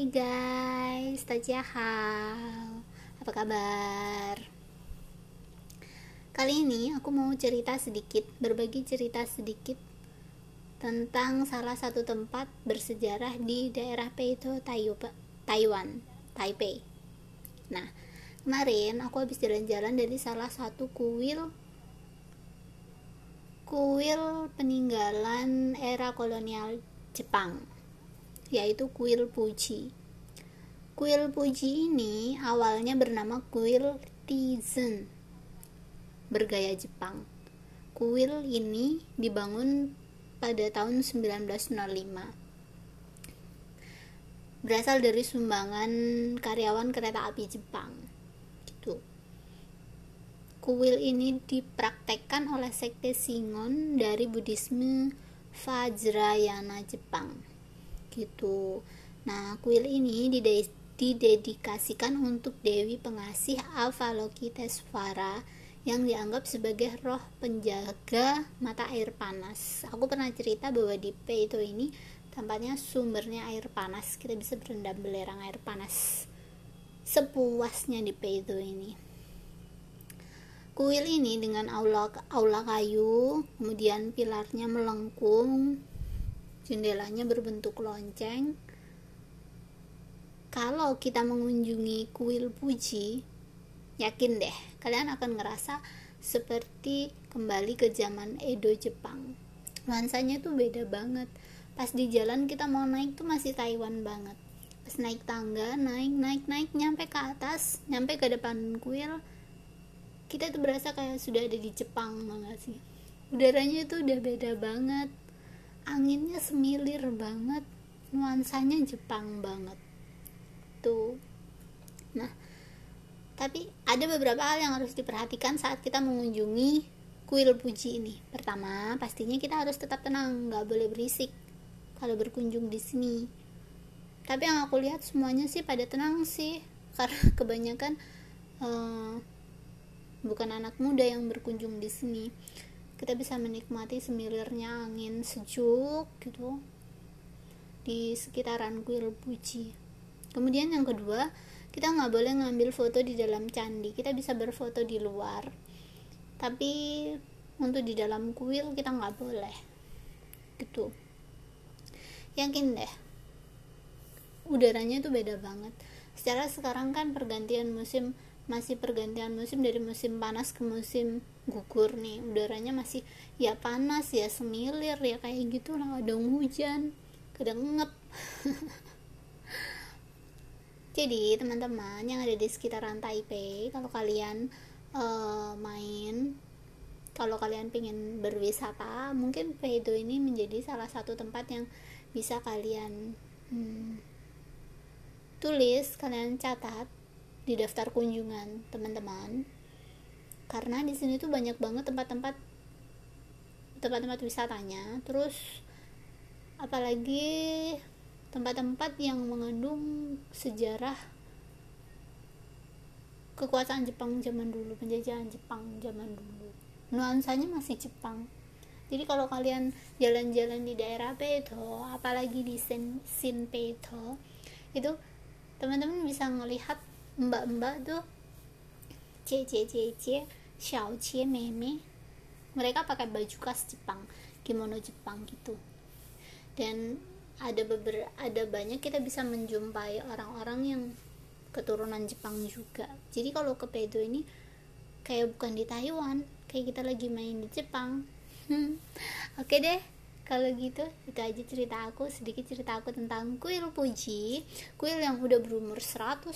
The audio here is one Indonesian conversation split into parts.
Hai guys, tajahal Apa kabar? Kali ini aku mau cerita sedikit, berbagi cerita sedikit tentang salah satu tempat bersejarah di daerah Peito, Taiwan, Taipei. Nah, kemarin aku habis jalan-jalan dari salah satu kuil kuil peninggalan era kolonial Jepang yaitu kuil Puji. Kuil Puji ini awalnya bernama kuil Tizen bergaya Jepang. Kuil ini dibangun pada tahun 1905. Berasal dari sumbangan karyawan kereta api Jepang. Gitu. Kuil ini dipraktekkan oleh sekte Shingon dari Buddhisme Vajrayana Jepang gitu nah kuil ini didedikasikan untuk Dewi Pengasih Avalokitesvara yang dianggap sebagai roh penjaga mata air panas. Aku pernah cerita bahwa di Peito ini tampaknya sumbernya air panas. Kita bisa berendam belerang air panas sepuasnya di Peito ini. Kuil ini dengan aula aula kayu, kemudian pilarnya melengkung, jendelanya berbentuk lonceng. Kalau kita mengunjungi kuil Puji, yakin deh kalian akan ngerasa seperti kembali ke zaman Edo Jepang. Nuansanya tuh beda banget. Pas di jalan kita mau naik tuh masih Taiwan banget. Pas naik tangga, naik, naik, naik, nyampe ke atas, nyampe ke depan kuil, kita tuh berasa kayak sudah ada di Jepang banget sih. Udaranya tuh udah beda banget anginnya semilir banget nuansanya Jepang banget tuh nah tapi ada beberapa hal yang harus diperhatikan saat kita mengunjungi kuil puji ini. Pertama pastinya kita harus tetap tenang nggak boleh berisik kalau berkunjung di sini. Tapi yang aku lihat semuanya sih pada tenang sih karena kebanyakan uh, bukan anak muda yang berkunjung di sini. Kita bisa menikmati semilirnya angin sejuk gitu di sekitaran kuil Puji kemudian yang kedua kita nggak boleh ngambil foto di dalam candi. Kita bisa berfoto di luar. Tapi untuk di dalam kuil kita nggak boleh. Gitu. Yakin deh udaranya tuh beda banget. Secara sekarang kan pergantian musim masih pergantian musim dari musim panas ke musim gugur nih. Udaranya masih ya panas ya semilir ya kayak gitu. Lah kadang hujan kadang ngep jadi teman-teman yang ada di sekitaran Taipei. Kalau kalian uh, main kalau kalian pengen berwisata mungkin Peido ini menjadi salah satu tempat yang bisa kalian hmm, tulis kalian catat di daftar kunjungan teman-teman. Karena di sini tuh banyak banget tempat-tempat tempat-tempat wisatanya. Terus apalagi tempat-tempat yang mengandung sejarah kekuasaan Jepang zaman dulu penjajahan Jepang zaman dulu. Nuansanya masih Jepang. Jadi kalau kalian jalan-jalan di daerah Peto apalagi di Sin Peto itu teman-teman bisa melihat mbak-mbak tuh c c c c xiao cie meme. Mereka pakai baju khas Jepang kimono Jepang gitu. Dan ada beber ada banyak kita bisa menjumpai orang-orang yang keturunan Jepang juga. Jadi kalau ke Pedo ini kayak bukan di Taiwan kayak kita lagi main di Jepang. Oke deh kalau gitu itu aja cerita aku sedikit cerita aku tentang kuil Puji kuil yang udah berumur 110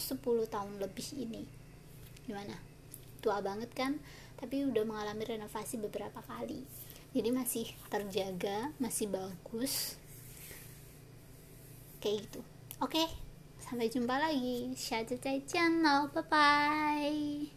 tahun lebih ini. Gimana? Tua banget kan? Tapi udah mengalami renovasi beberapa kali. Jadi masih terjaga masih bagus kayak gitu oke sampai jumpa lagi 下次再见喽拜拜